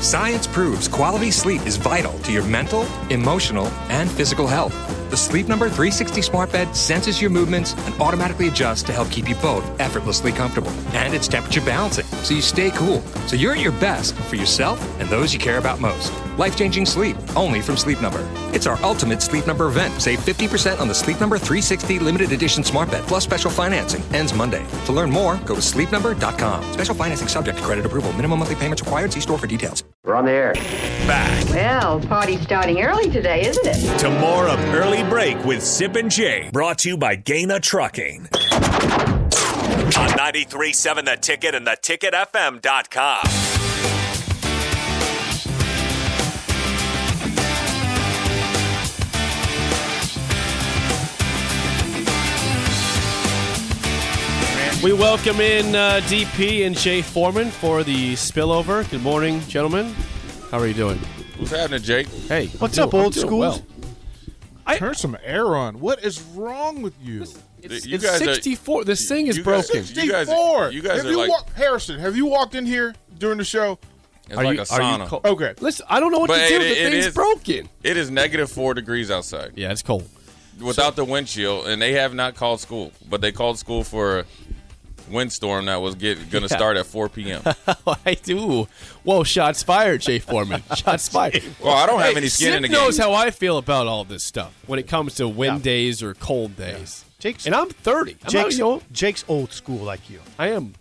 Science proves quality sleep is vital to your mental, emotional, and physical health. The Sleep Number 360 smart bed senses your movements and automatically adjusts to help keep you both effortlessly comfortable. And it's temperature balancing, so you stay cool. So you're at your best for yourself and those you care about most. Life changing sleep, only from Sleep Number. It's our ultimate Sleep Number event. Save 50% on the Sleep Number 360 limited edition smart bed plus special financing. Ends Monday. To learn more, go to sleepnumber.com. Special financing subject to credit approval. Minimum monthly payments required. See store for details. We're on the air. Back Well, party's starting early today, isn't it? to more of Early Break with Sip and Jay, brought to you by Gana Trucking. On 93.7 The Ticket and theticketfm.com. We welcome in uh, DP and Jay Foreman for the spillover. Good morning, gentlemen. How are you doing? What's happening, Jake? Hey, What's I'm up, doing- old school? well. I- Turn some air on. What is wrong with you? It's, You it's guys are- 64. this thing is you guys- broken. You guys- 64. you guys have are you like- walked, Harrison? Have you walked in here during the show? It's are like you, a are you sauna. co- Okay. Listen, I don't know what But to do. it- the it thing's is- broken. it is negative four degrees outside Yeah, it's cold. without the windshield, and they have not called school, but they called school for a windstorm that was get, going to Yeah. start at 4 p.m. Oh, I do. Whoa, shots fired, Jay Foreman. Shots fired. well, I don't have Hey, any skin in the Sip knows game. how I feel about all this stuff when it comes to wind days or cold days. Jake's And I'm 30. I'm not, Jake's, you know, Jake's old school like you. I am.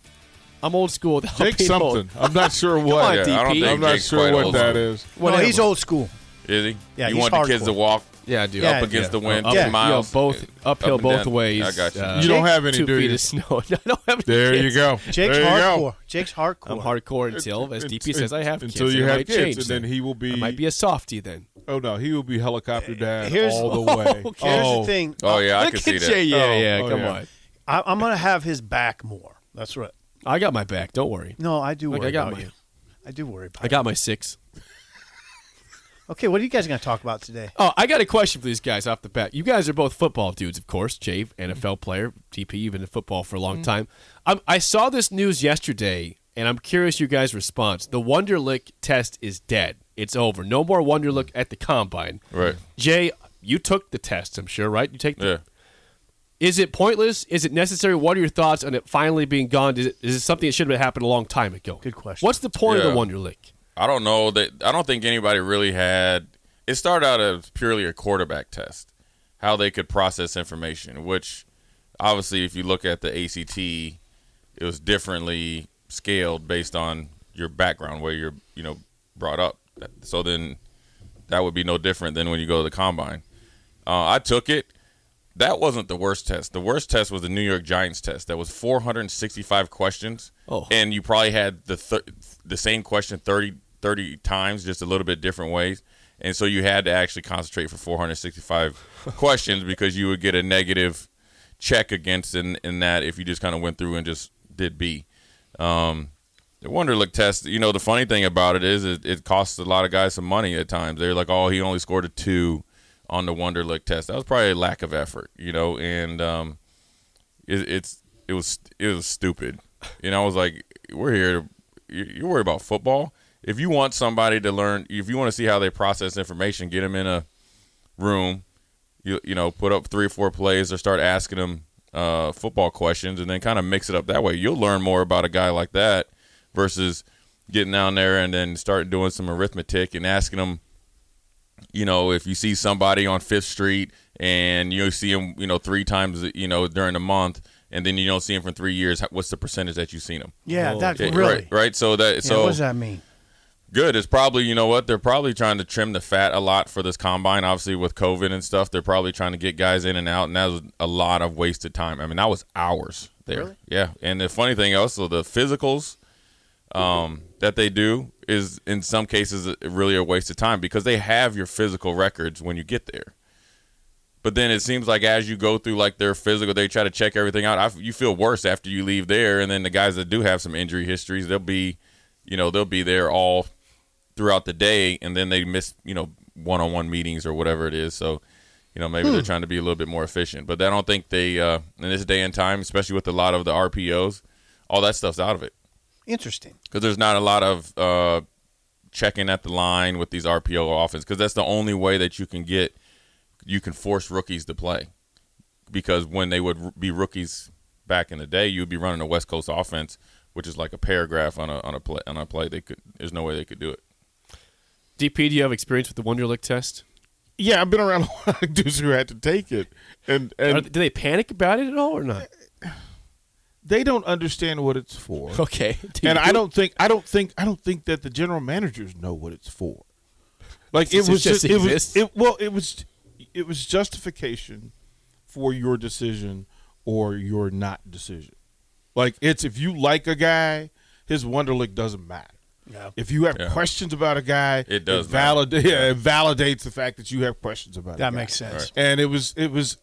I'm old school. without Jake being old. something. I'm not sure on, what. DP. I don't think I'm not Jake's sure quite what old. that is. No, he's old school. Is he? Yeah, you he's want the kids to walk Yeah, I do. Yeah, up against the wind, Up, two you know, miles, both uh, uphill up both down. ways. I got you. uh, You don't have any, two do feet you? of snow. I don't have any There you go. Jake's there hardcore. go. Jake's hardcore. I'm hardcore until, as DP says, I have until kids. you have might kids, change and then he will be. I might be a softie then. oh no, he will be helicopter dad Here's- all the way. Okay. Here's oh, the thing. Oh, yeah, I Look can see at that. you. Yeah, Oh, yeah. oh, come yeah. on. I, I'm going to have his back more. That's right. I got my back. Don't worry. No, I do Look, worry I got about my- you. I do worry about I got my six. Okay, what are you guys going to talk about today? Oh, I got a question for these guys off the bat. You guys are both football dudes, of course. Jay, NFL mm-hmm. player. DP, you've been in football for a long mm-hmm. time. Um, I saw this news yesterday, and I'm curious your guys' response. The Wonderlic test is dead. It's over. No more Wonderlic mm. at the combine. Right. Jay, you took the test, I'm sure, right? You take the Yeah. Is it pointless? Is it necessary? What are your thoughts on it finally being gone? Is it, is it something that should have happened a long time ago? Good question. What's the point of the Wonderlic? I don't know that. I don't think anybody really had. It started out as purely a quarterback test, how they could process information. Which, obviously, if you look at the ACT, it was differently scaled based on your background, where you're, you know, brought up. So then, that would be no different than when you go to the combine. Uh, I took it. That wasn't the worst test. The worst test was the New York Giants test. That was 465 questions, Oh. and you probably had the th- the same question 30, 30 times, just a little bit different ways. And so you had to actually concentrate for 465 questions because you would get a negative check against in, in that if you just kind of went through and just did B. Um, the Wonderlic test, you know, the funny thing about it is it, it costs a lot of guys some money at times. They're like, oh, he only scored a two on the Wonderlic test. That was probably a lack of effort, you know, and um, it, it's it was it was stupid. You know, I was like, we're here. To, you- you're worried about football. If you want somebody to learn, if you want to see how they process information, get them in a room. You you know, put up three or four plays or start asking them uh, football questions, and then kind of mix it up that way. You'll learn more about a guy like that versus getting down there and then start doing some arithmetic and asking them you know, if you see somebody on Fifth Street and you see them, you know, three times, you know, during the month, and then you don't see them for three years, what's the percentage that you've seen them? Yeah, that's Yeah, really. right, right. So that Yeah, so what does that mean? Good. It's probably you know what they're probably trying to trim the fat a lot for this combine. Obviously with COVID and stuff, they're probably trying to get guys in and out, and that was a lot of wasted time. I mean, that was hours there. Really? Yeah, and the funny thing also the physicals um, that they do is in some cases really a waste of time because they have your physical records when you get there. But then it seems like as you go through like their physical, they try to check everything out. I, you feel worse after you leave there, and then the guys that do have some injury histories, they'll be, you know, they'll be there all throughout the day, and then they miss, you know, one-on-one meetings or whatever it is. So, you know, maybe they're trying to be a little bit more efficient. But I don't think they, uh, in this day and time, especially with a lot of the RPOs, all that stuff's out of it Interesting. because there's not a lot of uh, checking at the line with these RPO offense because that's the only way that you can get you can force rookies to play. Because when they would be rookies back in the day, you would be running a West Coast offense, which is like a paragraph on a on a play on a play. They could there's no way they could do it. DP, do you have experience with the Wonderlic test? Yeah, I've been around a lot of dudes who had to take it, and Are, and do they panic about it at all or not? they don't understand what it's for. Okay. Do and you? I don't think I don't think I don't think that the general managers know what it's for. Like it it was just just, it was it, well it was it was justification for your decision or your not decision. Like it's if you like a guy, his Wonderlic doesn't matter. Yeah. If you have Yeah. questions about a guy, It does It, valid- yeah, it validates the fact that you have questions about. a That guy. makes sense. And it was it was.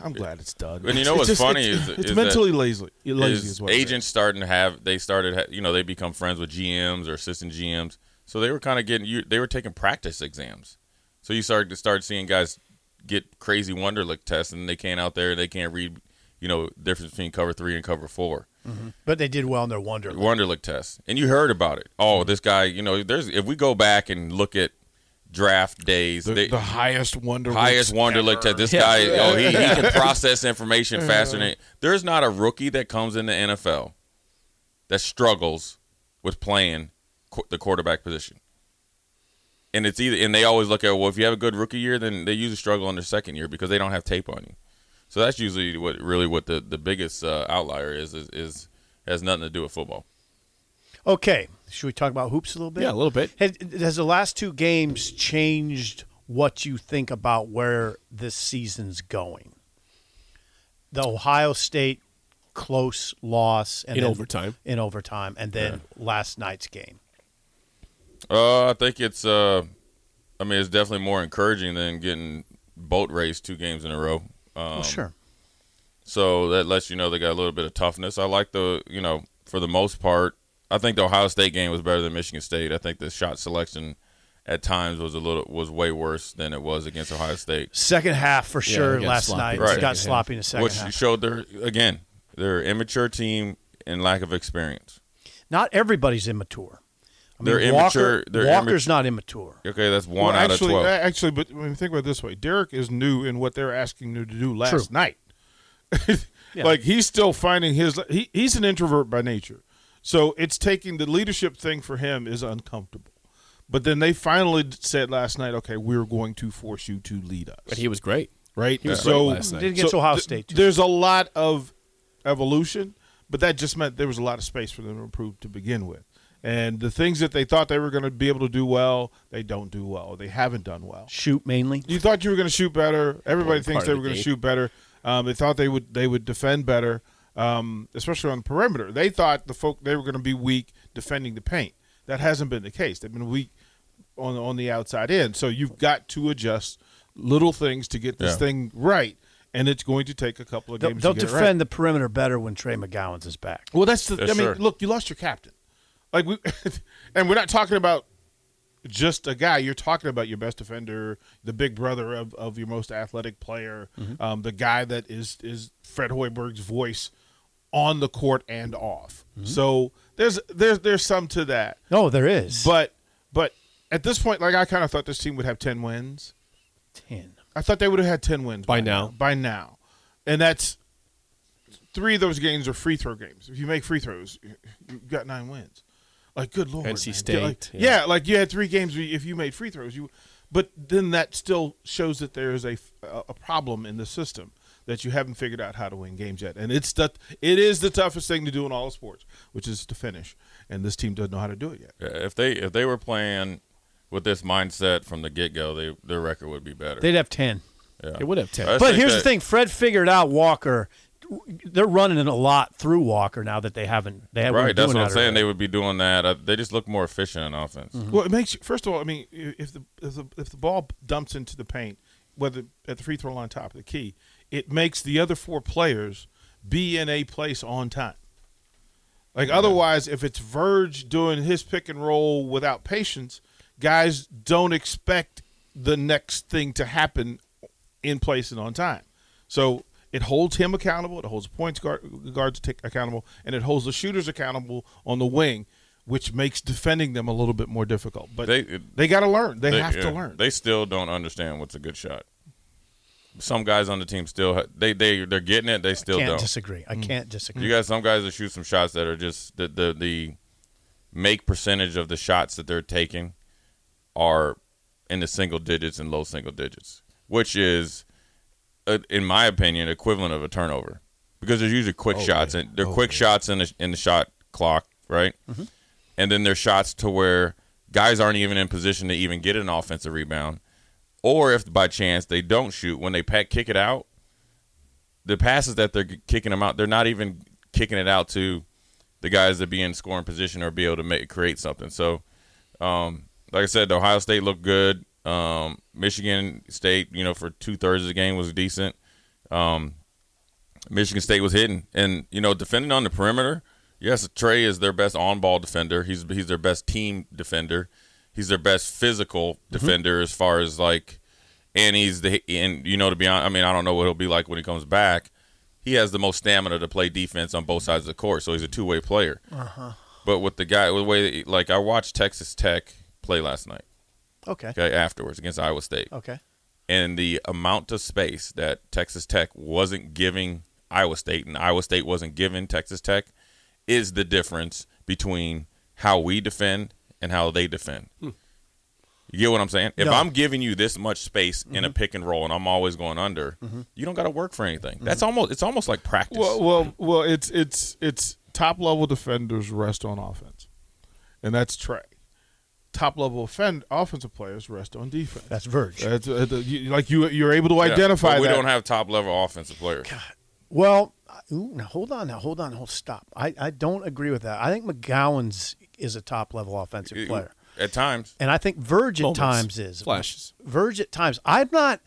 I'm glad it's done. And you know It's what's just- funny it's, is- it's is mentally that lazy. Lazy His is what agents starting to have they started you know they become friends with GMs or assistant GMs, so they were kind of getting you they were taking practice exams, so you started to start seeing guys get crazy Wonderlic tests and they can't out there they can't read you know difference between cover three and cover four But they did well in their wonder. Wonderlic tests, and you heard about it. Oh, mm-hmm. this guy, you know, there's if we go back and look at draft days, the, they, the highest wonder highest Wonderlic test. This guy, oh, he, he can process information faster than there's not a rookie that comes in the NFL that struggles with playing qu- the quarterback position. And it's either, and they always look at well, if you have a good rookie year, then they usually struggle in their second year because they don't have tape on you. So that's usually what really what the the biggest uh, outlier is, is is has nothing to do with football. Okay, should we talk about hoops a little bit? Yeah, a little bit. Has, has the last two games changed what you think about where this season's going? The Ohio State close loss and In then- overtime. in overtime, and then last night's game. Uh, I think it's uh, I mean, it's definitely more encouraging than getting boat race two games in a row. Um, well, sure. So that lets you know they got a little bit of toughness. I like the, you know, for the most part, I think the Ohio State game was better than Michigan State. I think the shot selection at times was a little was way worse than it was against Ohio State, Second half for sure. it got last sloppy night in the it second got half. sloppy in the second which half. showed their again their immature team and lack of experience. Not everybody's immature. I They're mean, Walker, immature- they're Walker's immat- not immature. Okay, that's Well, one out actually, of twelve. actually, but when you think about it this way, Derrick is new in what they're asking him to do last True. night. Yeah. Like he's still finding his. He, he's an introvert by nature, so it's taking the leadership thing for him is uncomfortable. But then they finally said last night, okay, we're going to force you to lead us. But he was great. right? He was so, great last night. Did against so Ohio State. Too. There's a lot of evolution, but that just meant there was a lot of space for them to improve to begin with. And the things that they thought they were going to be able to do well, they don't do well. They haven't done well. Shoot mainly. You thought you were going to shoot better. Everybody Important thinks part they of were the going to game. shoot better. Um, they thought they would they would defend better, um, especially on the perimeter. They thought the folk they were going to be weak defending the paint. That hasn't been the case. They've been weak on on the outside end. So you've got to adjust little things to get this Yeah. thing right, and it's going to take a couple of They'll, games. they'll to get it defend right. the perimeter better when Trey McGowens is back. Well, that's the. Yeah, I mean, sure. look, you lost your captain. Like we, and we're not talking about just a guy. You're talking about your best defender, the big brother of, of your most athletic player, um, the guy that is is Fred Hoiberg's voice on the court and off. So there's there's there's some to that, No, there is. but but at this point, like I kind of thought this team would have ten wins. ten. I thought they would have had ten wins By now. By now, and that's three of those games are free throw games. If you make free throws, you've got nine wins. Like good lord, NC man. State, Like, yeah. yeah. like you had three games. where If you made free throws, you. But then that still shows that there is a a problem in the system that you haven't figured out how to win games yet, and it's the it is the toughest thing to do in all of sports, which is to finish. And this team doesn't know how to do it yet. If they if they were playing with this mindset from the get go, they their record would be better. They'd have ten. yeah. It would have 10. But think here's the thing: Fred figured out Walker. They're running a lot through Walker now that they haven't. They haven't Right, that's doing what I'm that saying. earlier. They would be doing that. Uh, they just look more efficient in offense. Well, it makes first of all, I mean, if the if the if the ball dumps into the paint, whether at the free throw line top of the key, it makes the other four players be in a place on time. Like otherwise, if it's Verge doing his pick and roll without patience, guys don't expect the next thing to happen in place and on time. So it holds him accountable. It holds points guard, guards take accountable, and it holds the shooters accountable on the wing which makes defending them a little bit more difficult. But They- they, got to learn. They, have yeah, to learn. They still don't understand what's a good shot. Some guys on the team still they they they're getting it. They still can't don't. disagree. I mm. can't disagree. You got some guys that shoot some shots that are just the the the make percentage of the shots that they're taking are in the single digits and low single digits, which is, uh, in my opinion, equivalent of a turnover because there's usually quick shots and they're quick shots in the in the shot clock, right? And then there's shots to where guys aren't even in position to even get an offensive rebound, or if by chance they don't shoot when they pack, kick it out, the passes that they're kicking them out, they're not even kicking it out to the guys that be in scoring position or be able to make create something. So, um, like I said, the Ohio State looked good. Um, Michigan State, you know, for two thirds of the game was decent. Um, Michigan State was hitting, and you know, defending on the perimeter. Yes, Trey is their best on-ball defender. He's he's their best team defender. He's their best physical defender as far as like, and he's the and you know to be honest, I mean I don't know what he'll be like when he comes back. He has the most stamina to play defense on both sides of the court, so he's a two-way player. Uh-huh. But with the guy, with the way like I watched Texas Tech play last night, okay. okay, afterwards against Iowa State Okay. and the amount of space that Texas Tech wasn't giving Iowa State and Iowa State wasn't giving Texas Tech is the difference between how we defend and how they defend. Hmm. You get what I'm saying? If No. I'm giving you this much space in a mm-hmm. pick and roll and I'm always going under, mm-hmm. you don't got to work for anything. Mm-hmm. That's almost it's almost like practice. Well, well, well. It's it's it's top level defenders rest on offense, and that's Trey. Top level offend, offensive players rest on defense. That's Verge. That's, uh, the- you- like you you're able to Yeah, identify but we that. don't have top level offensive players. God. Well, ooh, now hold on, now hold on, hold stop. I, I don't agree with that. I think McGowens is a top level offensive player, At times, and I think Verge at times is Flashes. Verge at times. I'm not.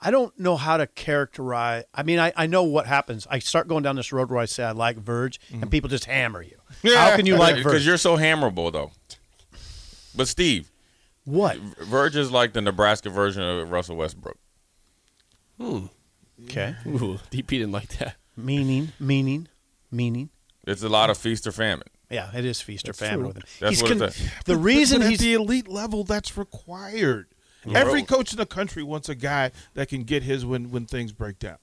I don't know how to characterize. I mean, I, I know what happens. I start going down this road where I say I like Verge, and people just hammer you. Yeah. How can you like Verge? because you're so hammerable though. But Steve, what? Verge is like the Nebraska version of Russell Westbrook. Hmm. Okay. Ooh, DP didn't like that. Meaning, meaning, meaning. It's a lot of feast or famine. Yeah, it is feast or famine with him. That's he's what it con- is. the reason but at he's the elite level, that's required. Every coach in the country wants a guy that can get his when when things break down.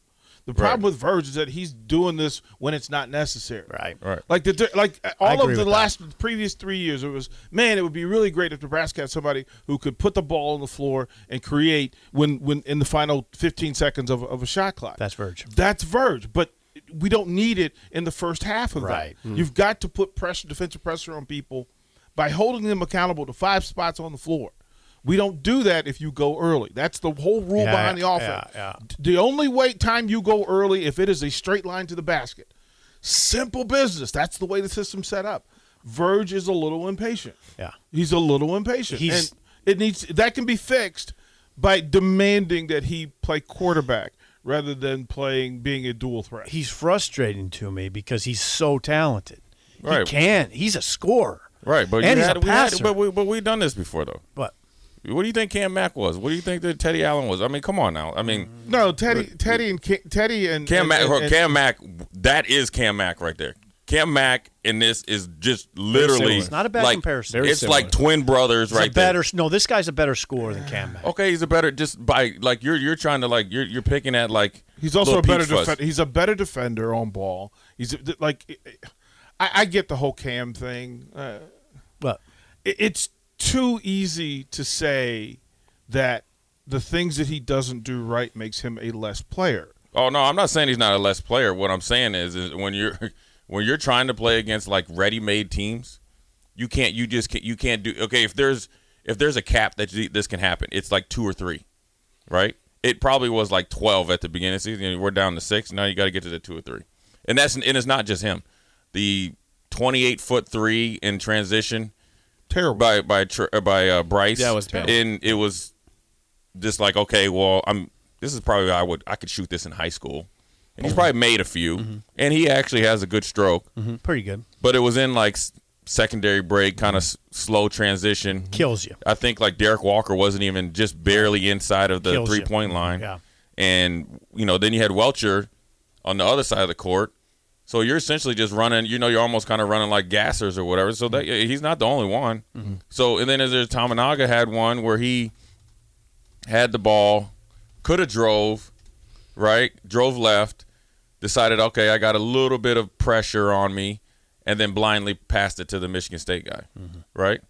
The problem Right. with Verge is that he's doing this when it's not necessary. right. Right. Like the like all of the with that. last previous three years, it was man. It would be really great if Nebraska had somebody who could put the ball on the floor and create when when in the final 15 seconds of, of a shot clock. That's Verge. That's Verge, but we don't need it in the first half of Right. that. You've got to put pressure, defensive pressure on people by holding them accountable to five spots on the floor. We don't do that if you go early. That's the whole rule Yeah, behind the offense. yeah, yeah. The only way time you go early if it is a straight line to the basket. Simple business. That's the way the system's set up. Verge is a little impatient. Yeah. He's a little impatient. He's- and it needs that can be fixed by demanding that he play quarterback rather than playing being a dual threat. He's frustrating to me because he's so talented. Right. He can. He's a scorer. Right, but And you he's had, a we had, passer. but we but we done this before though. But What do you think Cam Mack was? What do you think that Teddy Allen was? I mean, come on now. I mean, no, Teddy, Teddy, and Ca- Teddy and Cam and, Mack, and- and- Cam Mack, that is Cam Mack right there. Cam Mack in this is just literally. It's not a bad like, comparison. Very It's similar. like twin brothers he's right a better. there. No, this guy's a better scorer than Cam Mack. Okay, he's a better just by like you're you're trying to like you're you're picking at like He's also a better defender. He's a better defender on ball. He's like, I, I get the whole Cam thing. Uh, But it's too easy to say that the things that he doesn't do right makes him a less player. Oh no, I'm not saying he's not a less player. What I'm saying is, is when you're when you're trying to play against like ready-made teams, you can't. You just can't, you can't do. Okay, if there's if there's a cap that you- this can happen, it's like two or three, right? It probably was like 12 at the beginning of the season. We're down to six. Now you got to get to the two or three, and that's and it's not just him. The 28 foot three in transition Terrible. by by uh, by uh, Bryce. That was bad. And it was just like, okay, well, I'm. This is probably I would I could shoot this in high school, and he's Oh. probably made a few, Mm-hmm. and he actually has a good stroke. pretty good. But it was in like secondary break, kind of s- slow transition. Kills you. I think like Derrick Walker wasn't even just barely inside of the Kills you. three point line. Yeah. And you know, then you had Wilcher on the other side of the court, So you're essentially just running. You know, you're almost kind of running like gassers or whatever. So that mm-hmm. he's not the only one. Mm-hmm. So and then there's Tominaga had one where he had the ball, could have drove, right? Drove left, decided okay, I got a little bit of pressure on me, and then blindly passed it to the Michigan State guy, mm-hmm. right?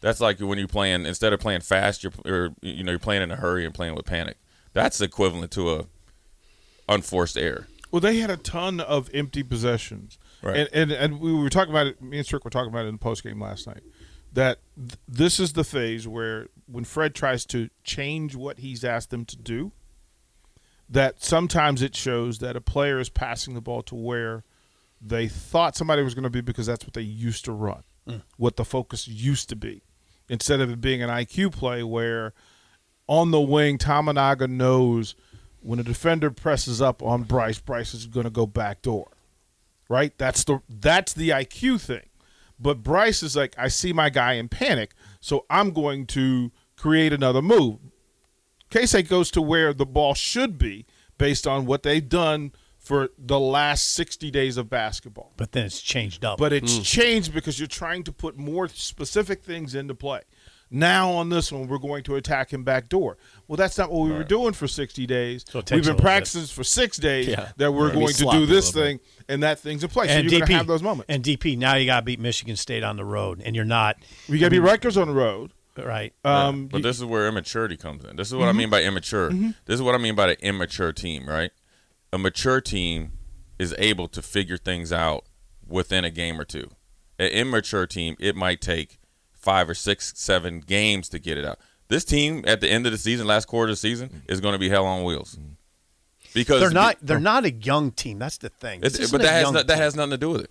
That's like when you're playing instead of playing fast, you're or, you know you're playing in a hurry and playing with panic. That's equivalent to a unforced error. Well, they had a ton of empty possessions, Right. and, and and we were talking about it. Me and Strick were talking about it in the post game last night. That th- this is the phase where when Fred tries to change what he's asked them to do, that sometimes it shows that a player is passing the ball to where they thought somebody was going to be because that's what they used to run, mm. what the focus used to be, instead of it being an IQ play where on the wing, Tominaga knows when a defender presses up on Bryce, Bryce is going to go back door. Right? That's the that's the IQ thing. But Bryce is like, I see my guy in panic, so I'm going to create another move. Keisei goes to where the ball should be based on what they've done for the last 60 days of basketball. But then it's changed up. But it's mm. changed because you're trying to put more specific things into play. Now on this one, we're going to attack him back door. Well, that's not what we were doing for 60 days. So We've been little bit. practicing for six days Yeah. that we're Right. Be going to do this little thing, and that thing's in place. So and you're going DP to have those moments. And DP, now you got to beat Michigan State on the road, and you're not we got to be Rutgers on the road. right. Um, But this is where immaturity comes in. This is what I mean by immature. This is what I mean by the immature team, right? A mature team is able to figure things out within a game or two. An immature team, it might take five or six, seven games to get it out. This team at the end of the season, last quarter of the season, mm-hmm. is going to be hell on wheels. Mm-hmm. Because they're not. They're not a young team. That's the thing. But that has no, that has nothing to do with it.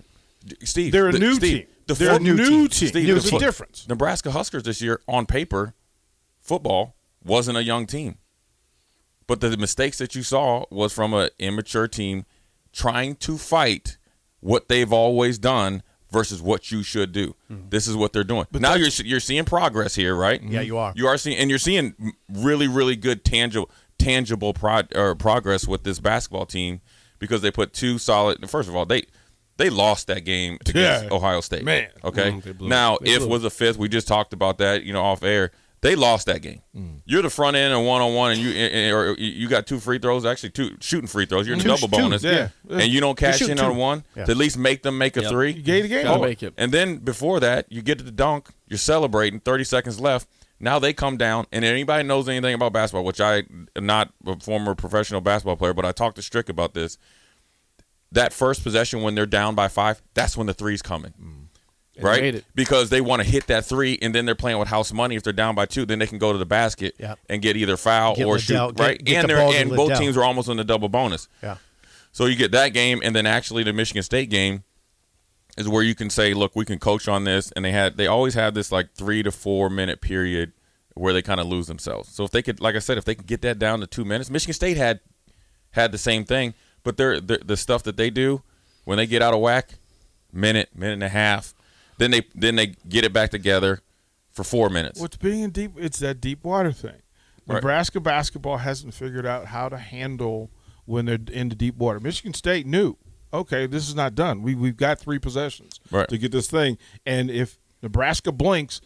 Steve, They're a the- new Steve, team. The They're a foot- new team. Steve, There's the a difference. Nebraska Huskers this year, on paper, football wasn't a young team, but the mistakes that you saw was from an immature team trying to fight what they've always done versus what you should do. This is what they're doing. But now you're you're seeing progress here, right? Yeah, you are. You are seeing, and you're seeing really, really good tangible, tangible pro, or progress with this basketball team because they put two solid. First of all, they they lost that game against Yeah. Ohio State. Man. okay. Mm, now, if was a fifth, we just talked about that. You know, off air, they lost that game. Mm. You're the front end and one on one, and you and- or you got two free throws, actually two shooting free throws. You're in the Two- double two, bonus, yeah. and you don't cash in two. on one Yeah. to at least make them make a Yep. three. You gave the game. Gotta make it. And then before that, you get to the dunk, you're celebrating, 30 seconds left. Now they come down, and anybody knows anything about basketball, which I am not a former professional basketball player, but I talked to Strick about this. That first possession when they're down by five, that's when the three's coming. they Right? Because they want to hit that three, and then they're playing with house money. If they're down by two, then they can go to the basket Yep. and get either foul Get or Liddell- shoot. get- right? get and the and both teams are almost in the double bonus. Yeah. So you get that game, and then actually the Michigan State game is where you can say, look, we can coach on this. And they had they always have this like three to four minute period where they kind of lose themselves. So if they could, like I said, if they could get that down to two minutes, Michigan State had had the same thing, but they're, they're the stuff that they do when they get out of whack, minute, minute and a half, then they then they get it back together for four minutes. What's being in deep? It's that deep water thing. Right. Nebraska basketball hasn't figured out how to handle when they're in the deep water. Michigan State knew, okay, this is not done. We we've got three possessions Right. to get this thing, and if Nebraska blinks,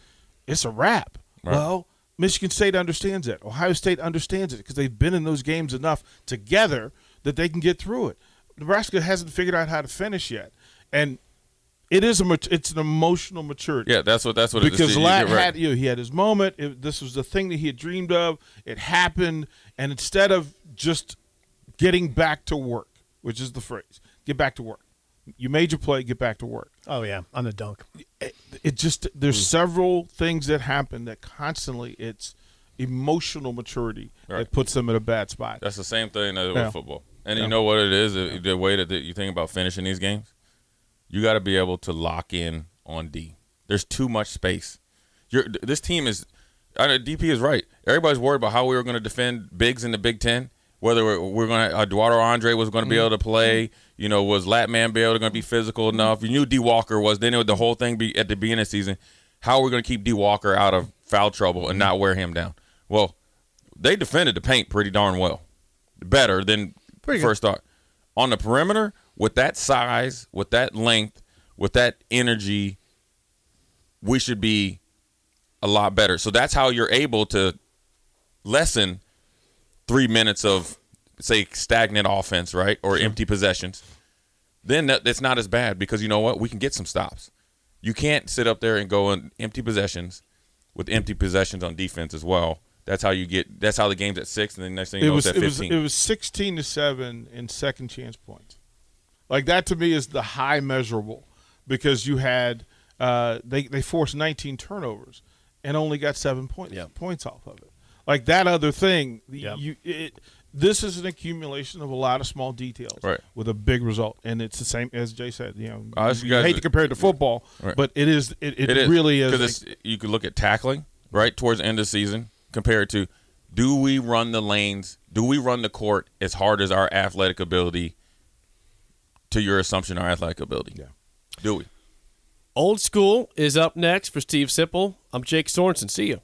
it's a wrap. Right. Well, Michigan State understands that. Ohio State understands it because they've been in those games enough together that they can get through it. Nebraska hasn't figured out how to finish yet, and it is a mat- it's an emotional maturity yeah, that's what that's what it is. because Lat right. had you know, he had his moment. It, this was the thing that he had dreamed of. It happened, and instead of just getting back to work, which is the phrase, get back to work. You made your play, get back to work. Oh yeah, on the dunk. It, it just there's Hmm. several things that happen that constantly it's emotional maturity Right. that puts them in a bad spot. That's the same thing that Yeah. with football. And Yeah. you know what it is? The, the way that you think about finishing these games, you got to be able to lock in on D. There's too much space. You're, this team is. I know DP is right. Everybody's worried about how we were going to defend bigs in the Big Ten. Whether we're, we're going to uh, Eduardo Andre was going to be mm-hmm. able to play. You know, was Lat Mayen be able to going to be physical mm-hmm. enough? You knew D Walker was. Then it would the whole thing be at the beginning of the season. How are we going to keep D Walker out of foul trouble and not wear him down? Well, they defended the paint pretty darn well, better than Pretty good. first thought. On the perimeter, with that size, with that length, with that energy, we should be a lot better. So that's how you're able to lessen three minutes of say stagnant offense, right, or empty possessions. Then that, that's not as bad because you know what? We can get some stops. You can't sit up there and go in empty possessions with empty possessions on defense as well. That's how you get. That's how the game's at six, and then next thing you It know, was it's at it was fifteen. it was sixteen to seven in second chance points. Like that to me is the high measurable because you had uh, they they forced 19 turnovers and only got seven points points off of it. Like that other thing, Yep. you it, this is an accumulation of a lot of small details Right. with a big result, and it's the same as Jay said. You know, Uh, you hate to compare it to football, Right. but it is it, it, It is really is. you could look at tackling right towards the end of the season compared to do we run the lanes, do we run the court as hard as our athletic ability to your assumption our athletic ability? Yeah. Do we? Old School is up next for Steve Sipple. I'm Jake Sorensen. See you.